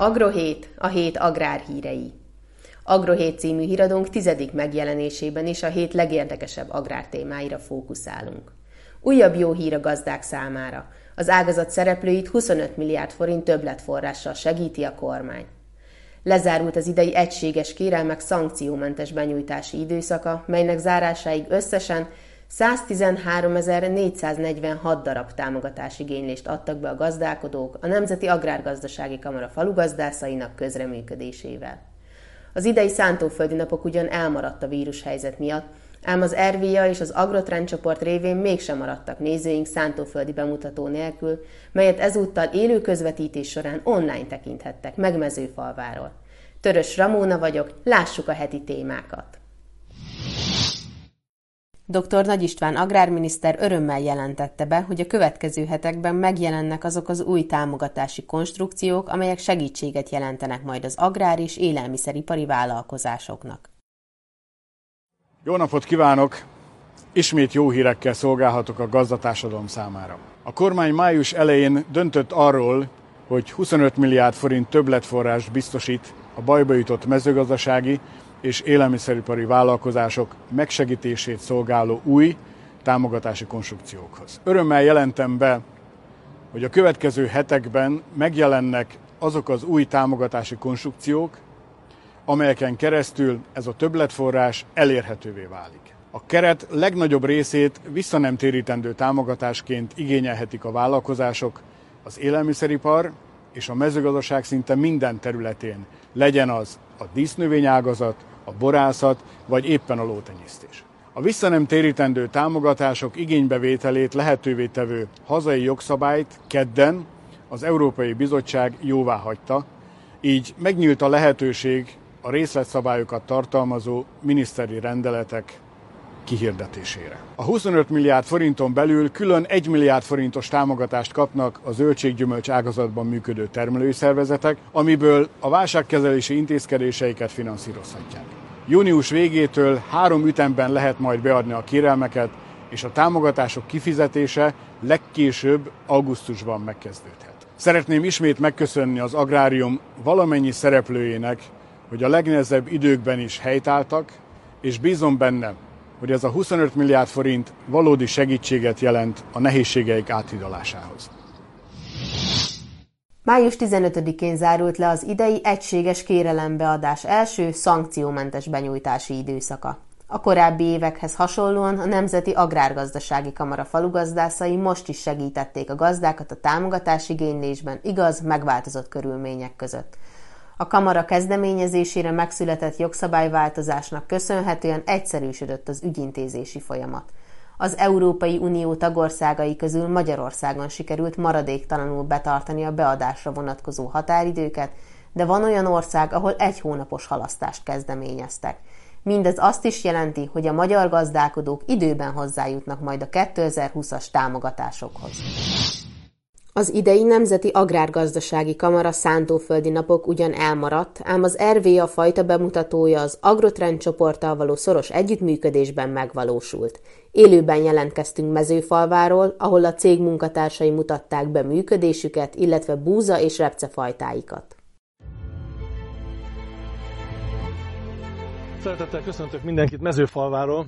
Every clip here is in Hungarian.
Agrohét, a hét agrárhírei. Agrohét című híradónk tizedik megjelenésében is a hét legérdekesebb agrártémáira fókuszálunk. Újabb jó hír a gazdák számára. Az ágazat szereplőit 25 milliárd forint többletforrással segíti a kormány. Lezárult az idei egységes kérelmek szankciómentes benyújtási időszaka, melynek zárásáig összesen 113.446 darab támogatási igénylést adtak be a gazdálkodók a Nemzeti Agrárgazdasági Kamara falugazdászainak közreműködésével. Az idei szántóföldi napok ugyan elmaradt a vírushelyzet miatt, ám az RVIA és az Agrotrend csoport révén mégsem maradtak nézőink szántóföldi bemutató nélkül, melyet ezúttal élő közvetítés során online tekinthettek meg mezőfalváról. Törös Ramóna vagyok, lássuk a heti témákat! Dr. Nagy István agrárminiszter örömmel jelentette be, hogy a következő hetekben megjelennek azok az új támogatási konstrukciók, amelyek segítséget jelentenek majd az agrár és élelmiszeripari vállalkozásoknak. Jó napot kívánok! Ismét jó hírekkel szolgálhatok a gazdatársadalom számára. A kormány május elején döntött arról, hogy 25 milliárd forint többletforrás biztosít a bajba jutott mezőgazdasági és élelmiszeripari vállalkozások megsegítését szolgáló új támogatási konstrukciókhoz. Örömmel jelentem be, hogy a következő hetekben megjelennek azok az új támogatási konstrukciók, amelyeken keresztül ez a többletforrás elérhetővé válik. A keret legnagyobb részét visszanemtérítendő támogatásként igényelhetik a vállalkozások, az élelmiszeripar és a mezőgazdaság szinte minden területén, legyen az a dísznövényágazat, a borászat vagy éppen a lótenyésztés. A visszanem térítendő támogatások igénybevételét lehetővé tevő hazai jogszabályt kedden az Európai Bizottság jóvá hagyta, így megnyílt a lehetőség a részletszabályokat tartalmazó miniszteri rendeletek kihirdetésére. A 25 milliárd forinton belül külön 1 milliárd forintos támogatást kapnak a zöldséggyümölcs ágazatban működő termelői szervezetek, amiből a válságkezelési intézkedéseiket finanszírozhatják. Június végétől három ütemben lehet majd beadni a kérelmeket, és a támogatások kifizetése legkésőbb augusztusban megkezdődhet. Szeretném ismét megköszönni az agrárium valamennyi szereplőjének, hogy a legnehezebb időkben is helytáltak, és bízom benne, hogy ez a 25 milliárd forint valódi segítséget jelent a nehézségeik áthidalásához. Május 15-én zárult le az idei egységes kérelembeadás első szankciómentes benyújtási időszaka. A korábbi évekhez hasonlóan a Nemzeti Agrárgazdasági Kamara falugazdászai most is segítették a gazdákat a támogatásigénylésben igaz, megváltozott körülmények között. A kamara kezdeményezésére megszületett jogszabályváltozásnak köszönhetően egyszerűsödött az ügyintézési folyamat. Az Európai Unió tagországai közül Magyarországon sikerült maradéktalanul betartani a beadásra vonatkozó határidőket, de van olyan ország, ahol egy hónapos halasztást kezdeményeztek. Mindez azt is jelenti, hogy a magyar gazdálkodók időben hozzájutnak majd a 2020-as támogatásokhoz. Az idei Nemzeti Agrárgazdasági Kamara szántóföldi napok ugyan elmaradt, ám az RVA fajta bemutatója az Agrotrend csoporttal való szoros együttműködésben megvalósult. Élőben jelentkeztünk mezőfalváról, ahol a cég munkatársai mutatták be működésüket, illetve búza és repcefajtáikat. Szeretettel köszöntök mindenkit Mezőfalváról,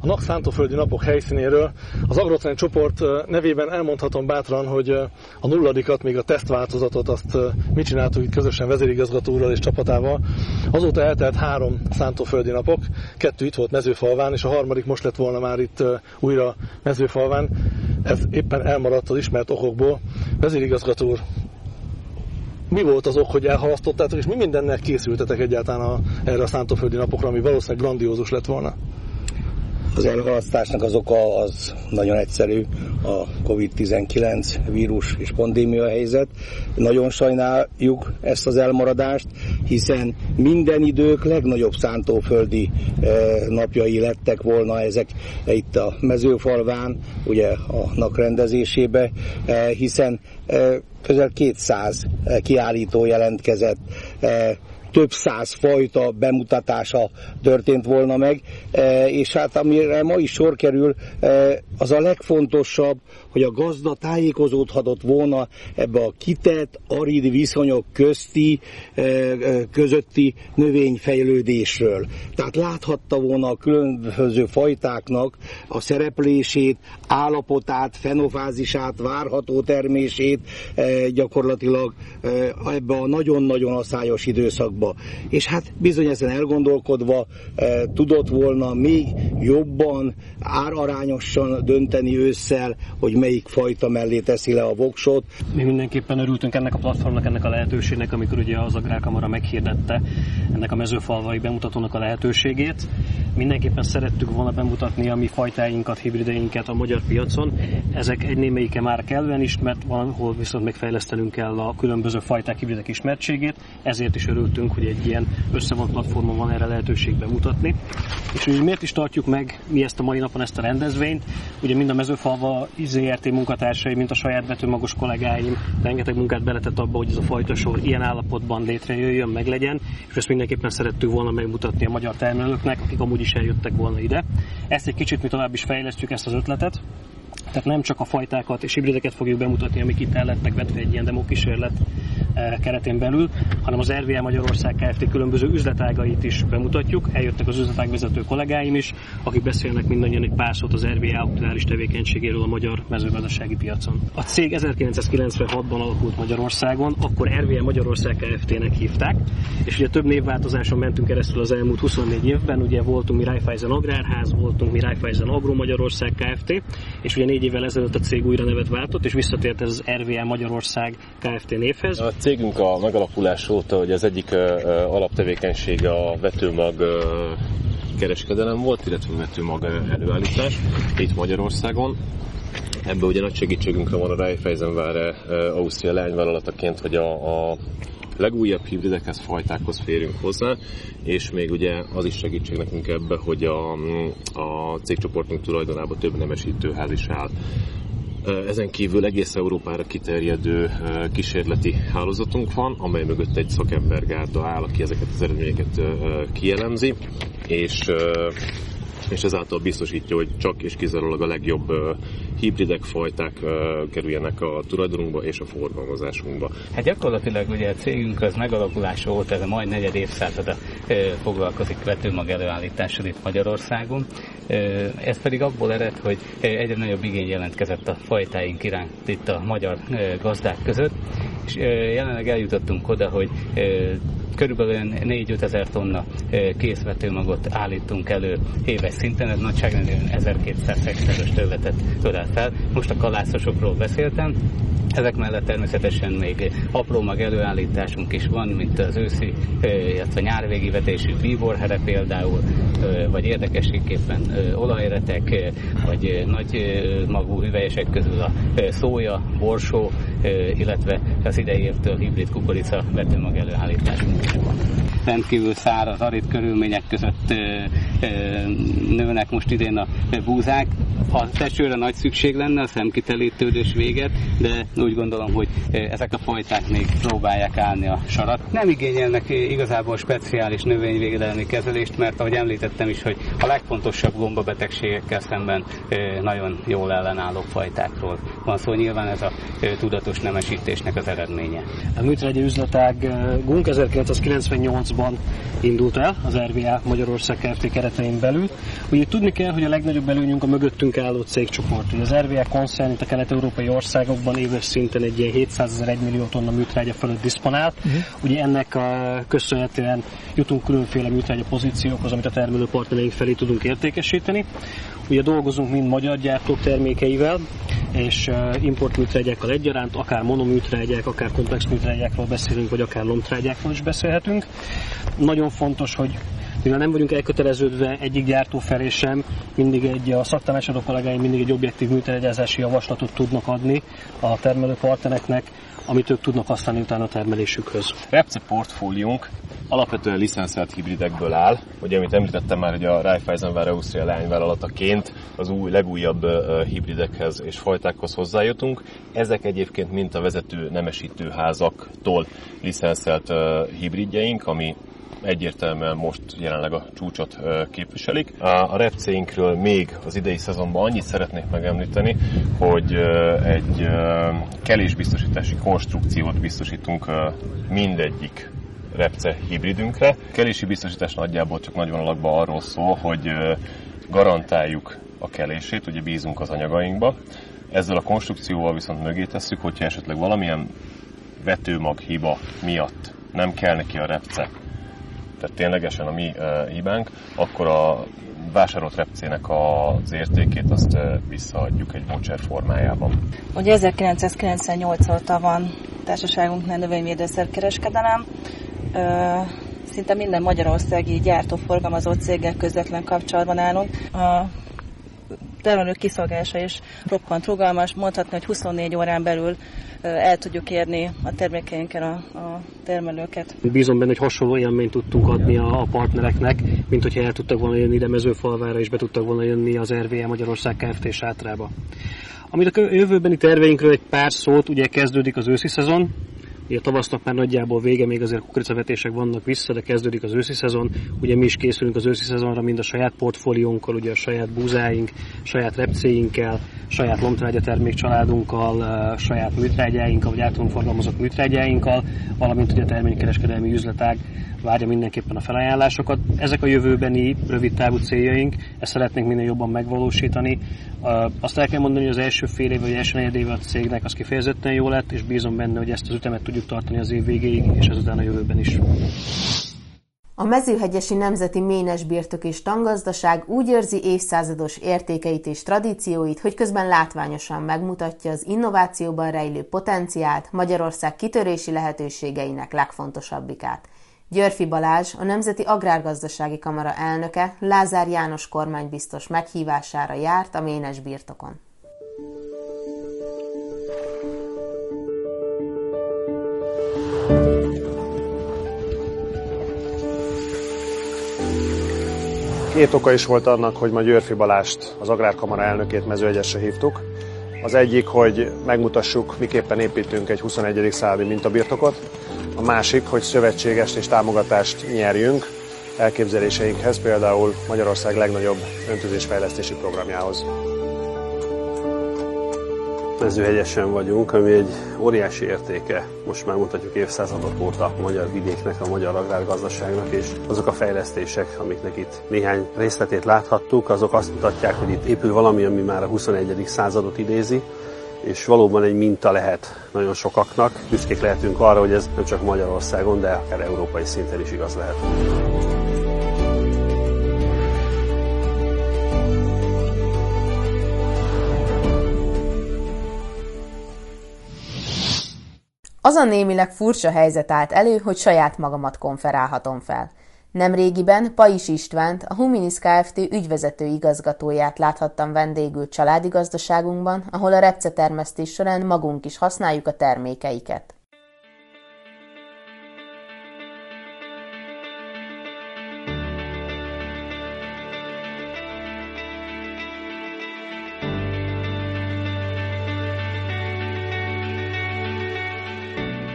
a Napszántóföldi napok helyszínéről. Az Agrotrend csoport nevében elmondhatom bátran, hogy a nulladikat, még a tesztváltozatot, azt mit csináltuk itt közösen vezérigazgatóral és csapatával. Azóta eltelt három szántóföldi napok, kettő itt volt Mezőfalván, és a harmadik most lett volna már itt újra Mezőfalván. Ez éppen elmaradt az ismert okokból. Vezérigazgató mi volt az ok, hogy elhalasztottátok, és mi mindennek készültetek egyáltalán a, erre a szántóföldi napokra, ami valószínűleg grandiózus lett volna? Az elhalasztásnak az oka az nagyon egyszerű, a COVID-19 vírus és pandémia helyzet. Nagyon sajnáljuk ezt az elmaradást, hiszen minden idők legnagyobb szántóföldi eh, napjai lettek volna ezek itt a mezőfalván, ugye a nak rendezésébe, eh, hiszen eh, közel 200 kiállító jelentkezett több száz fajta bemutatása történt volna meg, és hát amire ma is sor kerül, az a legfontosabb, hogy a gazda tájékozódhatott volna ebbe a kitett, arid viszonyok közti, közötti növényfejlődésről. Tehát láthatta volna a különböző fajtáknak a szereplését, állapotát, fenofázisát, várható termését gyakorlatilag ebbe a nagyon-nagyon aszályos időszakba. És hát bizony ezen elgondolkodva tudott volna még jobban, árarányosan dönteni ősszel, hogy melyik fajta mellé teszi le a voksot. Mi mindenképpen örültünk ennek a platformnak, ennek a lehetőségnek, amikor ugye az Agrárkamara meghirdette ennek a mezőfalvai bemutatónak a lehetőségét. Mindenképpen szerettük volna bemutatni a mi fajtáinkat, hibrideinket a magyar piacon. Ezek egy némelyike már kellően ismert, valahol viszont még fejlesztenünk kell a különböző fajták, hibridek ismertségét, ezért is örültünk, hogy egy ilyen összevont platformon van erre lehetőség bemutatni. És hogy miért is tartjuk meg mi ezt a mai napon ezt a rendezvényt? Ugye mind a mezőfalva ZRT munkatársai, mint a saját betűmagos kollégáim rengeteg munkát beletett abba, hogy ez a fajta sor ilyen állapotban létrejöjjön, meglegyen, és ezt mindenképpen szerettük volna megmutatni a magyar termelőknek, akik amúgy is eljöttek volna ide. Ezt egy kicsit mi tovább is fejlesztjük ezt az ötletet, tehát nem csak a fajtákat és hibrideket fogjuk bemutatni, amik itt el lettek vetve egy ilyen demokísérlet eh, keretén belül, hanem az RVL Magyarország Kft. különböző üzletágait is bemutatjuk. Eljöttek az üzletág vezető kollégáim is, akik beszélnek mindannyian egy pár szót az RVL aktuális tevékenységéről a magyar mezőgazdasági piacon. A cég 1996-ban alakult Magyarországon, akkor RVL Magyarország Kft-nek hívták, és ugye több névváltozáson mentünk keresztül az elmúlt 24 évben, ugye voltunk mi Raiffeisen Agrárház, voltunk mi Raiffeisen Agro Magyarország Kft. és ugye négy évvel ezelőtt a cég újra nevet váltott, és visszatért ez az RVL Magyarország Kft. névhez. A cégünk a megalapulás óta, hogy az egyik alaptevékenysége a vetőmag kereskedelem volt, illetve vetőmag előállítás itt Magyarországon. Ebben ugye nagy segítségünkre van a Raiffeisenware Ausztria lányvállalataként, hogy a, a legújabb hibridekhez, fajtákhoz férünk hozzá, és még ugye az is segítség nekünk ebbe, hogy a, a cégcsoportunk tulajdonában több nemesítőház is áll. Ezen kívül egész Európára kiterjedő kísérleti hálózatunk van, amely mögött egy szakembergárda áll, aki ezeket az eredményeket kielemzi, és és ezáltal biztosítja, hogy csak és kizárólag a legjobb hibridek, fajták kerüljenek a tulajdonunkba és a forgalmazásunkba. Hát gyakorlatilag ugye a cégünk az megalakulása óta, ez a majd negyed évszázada foglalkozik vetőmag előállítással itt Magyarországon. Ez pedig abból ered, hogy egyre nagyobb igény jelentkezett a fajtáink iránt itt a magyar gazdák között, és jelenleg eljutottunk oda, hogy körülbelül 4-5 ezer tonna készvetőmagot állítunk elő éves szinten, ez nagyságrendileg 1200 hektáros területet ölel fel. Most a kalászosokról beszéltem, ezek mellett természetesen még apró mag előállításunk is van, mint az őszi, illetve nyárvégi vetésű bíborhere például, vagy érdekességképpen olajretek, vagy nagy magú hüvelyesek közül a szója, borsó, illetve az idei évtől hibrid kukorica vetőmag előállításunk is van. Rendkívül száraz, arid körülmények között nőnek most idén a búzák. A tesőre nagy szükség lenne, a szemkitelítődés véget, de úgy gondolom, hogy ezek a fajták még próbálják állni a sarat. Nem igényelnek igazából speciális növényvédelmi kezelést, mert ahogy említettem is, hogy a legfontosabb gombabetegségekkel szemben nagyon jól ellenálló fajtákról van szó. Szóval nyilván ez a tudatos nemesítésnek az eredménye. A műtrágyi üzletág GUNK 1998-ban indult el az RVA Magyarország Kft. keretein belül. Ugye tudni kell, hogy a legnagyobb előnyünk a mögöttünk álló cégcsoport. Ugye az RVA koncern itt a kelet-európai országokban éves szinten egy ilyen 700 ezer 1 millió tonna műtrágya fölött diszponált. Uh-huh. Ugye ennek a köszönhetően jutunk különféle műtrágya pozíciókhoz, amit a termelő partnereink felé tudunk értékesíteni. Ugye dolgozunk mind magyar gyártók termékeivel, és import műtrágyákkal egyaránt, akár monoműtrágyák, akár komplex műtrágyákról beszélünk, vagy akár lomtrágyákról is beszélhetünk. Nagyon fontos, hogy mivel nem vagyunk elköteleződve egyik gyártó felé sem, mindig egy, a szaktanácsadó kollégáim mindig egy objektív műtrágyázási javaslatot tudnak adni a termelő partnereknek, amit ők tudnak használni utána a termelésükhöz. Repce portfóliónk alapvetően licenszelt hibridekből áll. Ugye, amit említettem már, hogy a Raiffeisenware Austria lányvállalataként az új, legújabb hibridekhez és fajtákhoz hozzájutunk. Ezek egyébként mint a vezető nemesítőházaktól licenszelt hibridjeink, ami egyértelműen most jelenleg a csúcsot képviselik. A repcéinkről még az idei szezonban annyit szeretnék megemlíteni, hogy egy kelésbiztosítási konstrukciót biztosítunk mindegyik repce hibridünkre. Kelési biztosítás nagyjából csak nagy vonalakban arról szól, hogy garantáljuk a kelését, ugye bízunk az anyagainkba. Ezzel a konstrukcióval viszont mögé tesszük, hogyha esetleg valamilyen vetőmag hiba miatt nem kell neki a repce, tehát ténylegesen a mi hibánk, akkor a vásárolt repcének az értékét azt visszaadjuk egy voucher formájában. Ugye 1998 óta van társaságunknál növényvédőszerkereskedelem. Szinte minden magyarországi gyártóforgalmazó céggel közvetlen kapcsolatban állunk. A termelők kiszolgálása is roppant rugalmas, mondhatni, hogy 24 órán belül el tudjuk érni a termékeinkkel a, a termelőket. Bízom benne, hogy hasonló élményt tudtunk adni a, partnereknek, mint hogyha el tudtak volna jönni ide mezőfalvára, és be tudtak volna jönni az RVE Magyarország Kft. sátrába. Amit a jövőbeni terveinkről egy pár szót, ugye kezdődik az őszi szezon, Ugye tavasznak már nagyjából vége, még azért kukoricavetések vannak vissza, de kezdődik az őszi szezon. Ugye mi is készülünk az őszi szezonra, mind a saját portfóliónkkal, ugye a saját búzáink, saját repcéinkkel, saját lomtrágya termékcsaládunkkal, saját műtrágyáinkkal, vagy általunk forgalmazott műtrágyáinkkal, valamint ugye a terménykereskedelmi üzletág várja mindenképpen a felajánlásokat. Ezek a jövőbeni rövid távú céljaink, ezt szeretnénk minél jobban megvalósítani. Azt el kell mondani, hogy az első fél év vagy első negyed év a cégnek az kifejezetten jó lett, és bízom benne, hogy ezt az ütemet tudjuk tartani az év végéig, és ezután a jövőben is. A mezőhegyesi nemzeti ménes birtok és tangazdaság úgy őrzi évszázados értékeit és tradícióit, hogy közben látványosan megmutatja az innovációban rejlő potenciált Magyarország kitörési lehetőségeinek legfontosabbikát – Györfi Balázs, a Nemzeti Agrárgazdasági Kamara elnöke Lázár János kormánybiztos meghívására járt a Ménes birtokon. Két oka is volt annak, hogy ma Györfi Balást, az Agrárkamara elnökét mezőegyesre hívtuk. Az egyik, hogy megmutassuk, miképpen építünk egy 21. századi mintabirtokot, a másik, hogy szövetségest és támogatást nyerjünk elképzeléseinkhez, például Magyarország legnagyobb öntözésfejlesztési programjához. Mezőhegyesen vagyunk, ami egy óriási értéke, most már mutatjuk évszázadok óta a magyar vidéknek, a magyar agrárgazdaságnak, és azok a fejlesztések, amiknek itt néhány részletét láthattuk, azok azt mutatják, hogy itt épül valami, ami már a 21. századot idézi, és valóban egy minta lehet nagyon sokaknak. Büszkék lehetünk arra, hogy ez nem csak Magyarországon, de akár európai szinten is igaz lehet. Az a némileg furcsa helyzet állt elő, hogy saját magamat konferálhatom fel. Nemrégiben Pais Istvánt, a Huminis Kft. ügyvezető igazgatóját láthattam vendégül családi gazdaságunkban, ahol a repcetermesztés során magunk is használjuk a termékeiket.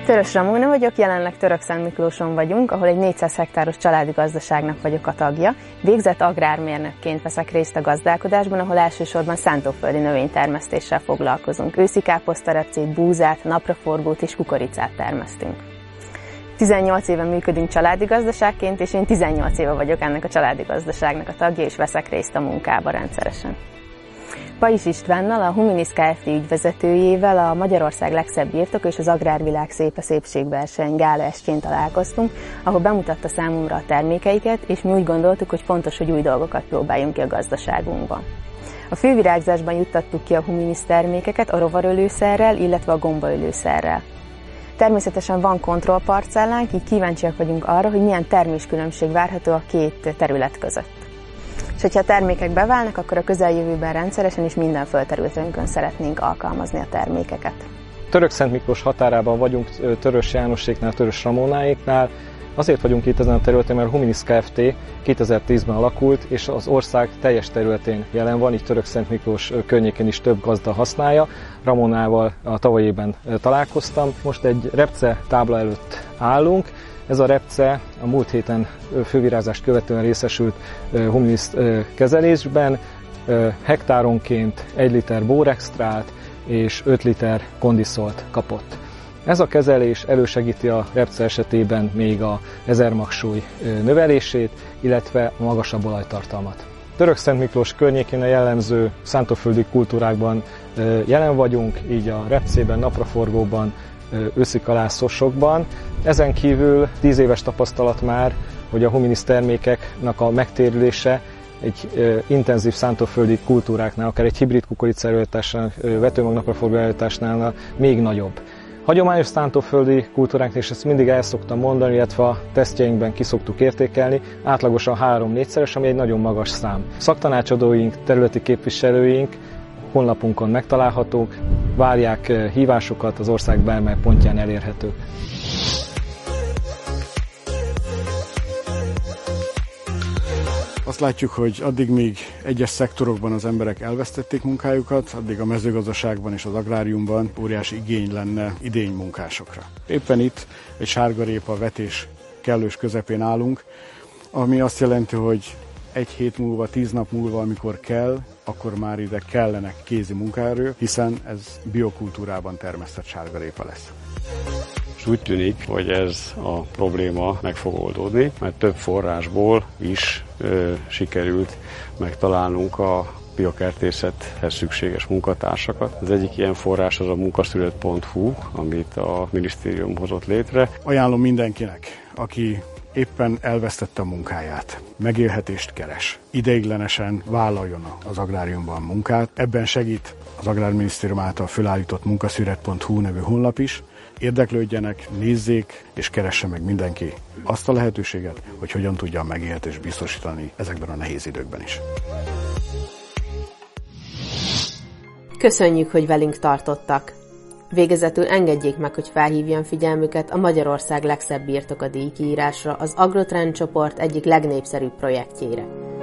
Törös Ramóna vagyok, jelenleg Törökszent Miklóson vagyunk, ahol egy 400 hektáros családi gazdaságnak vagyok a tagja. Végzett agrármérnökként veszek részt a gazdálkodásban, ahol elsősorban szántóföldi növénytermesztéssel foglalkozunk. Őszi káposztarepcét, búzát, napraforgót és kukoricát termesztünk. 18 éve működünk családi gazdaságként, és én 18 éve vagyok ennek a családi gazdaságnak a tagja, és veszek részt a munkába rendszeresen. Pais Istvánnal, a Huminis Kft. ügyvezetőjével a Magyarország legszebb birtok és az Agrárvilág szépe szépségverseny gála estjén találkoztunk, ahol bemutatta számunkra a termékeiket, és mi úgy gondoltuk, hogy fontos, hogy új dolgokat próbáljunk ki a gazdaságunkban. A fővirágzásban juttattuk ki a Huminis termékeket a rovarölőszerrel, illetve a gombaölőszerrel. Természetesen van kontrollparcellánk, így kíváncsiak vagyunk arra, hogy milyen terméskülönbség várható a két terület között hogyha a termékek beválnak, akkor a közeljövőben rendszeresen és minden földterületünkön szeretnénk alkalmazni a termékeket. Török Szent Miklós határában vagyunk Törös Jánoséknál, Törös Ramónáéknál, Azért vagyunk itt ezen a területen, mert Huminis Kft. 2010-ben alakult, és az ország teljes területén jelen van, így Török Szent Miklós környékén is több gazda használja. Ramonával a tavalyében találkoztam. Most egy repce tábla előtt állunk, ez a repce a múlt héten fővirázást követően részesült Huminis kezelésben, hektáronként 1 liter bórextrált és 5 liter kondiszolt kapott. Ez a kezelés elősegíti a repce esetében még a ezermagsúly növelését, illetve a magasabb olajtartalmat. Török Szent Miklós környékén a jellemző szántóföldi kultúrákban jelen vagyunk, így a repcében, napraforgóban, őszikalászosokban. Ezen kívül 10 éves tapasztalat már, hogy a hominis termékeknek a megtérülése egy intenzív szántóföldi kultúráknál, akár egy hibrid kukoricaerőltásnál, vetőmagnapraforgó még nagyobb. Hagyományos szántóföldi kultúránknál, és ezt mindig el szoktam mondani, illetve a tesztjeinkben ki szoktuk értékelni, átlagosan 3-4-szeres, ami egy nagyon magas szám. Szaktanácsadóink, területi képviselőink honlapunkon megtalálhatók, várják eh, hívásokat, az ország bármely pontján elérhetők. Azt látjuk, hogy addig még egyes szektorokban az emberek elvesztették munkájukat, addig a mezőgazdaságban és az agráriumban óriási igény lenne idény munkásokra. Éppen itt egy sárgarépa vetés kellős közepén állunk, ami azt jelenti, hogy egy hét múlva, tíz nap múlva, amikor kell, akkor már ide kellene kézi munkaerő, hiszen ez biokultúrában termesztett sárgarépa lesz és úgy tűnik, hogy ez a probléma meg fog oldódni, mert több forrásból is ö, sikerült megtalálnunk a biokertészethez szükséges munkatársakat. Az egyik ilyen forrás az a munkaszület.hu, amit a minisztérium hozott létre. Ajánlom mindenkinek, aki éppen elvesztette a munkáját, megélhetést keres, ideiglenesen vállaljon az agráriumban munkát. Ebben segít az Agrárminisztérium által fölállított munkaszüret.hu nevű honlap is, érdeklődjenek, nézzék, és keresse meg mindenki azt a lehetőséget, hogy hogyan tudja a megélhetést biztosítani ezekben a nehéz időkben is. Köszönjük, hogy velünk tartottak! Végezetül engedjék meg, hogy felhívjam figyelmüket a Magyarország legszebb birtokadíj kiírásra az Agrotrend csoport egyik legnépszerűbb projektjére –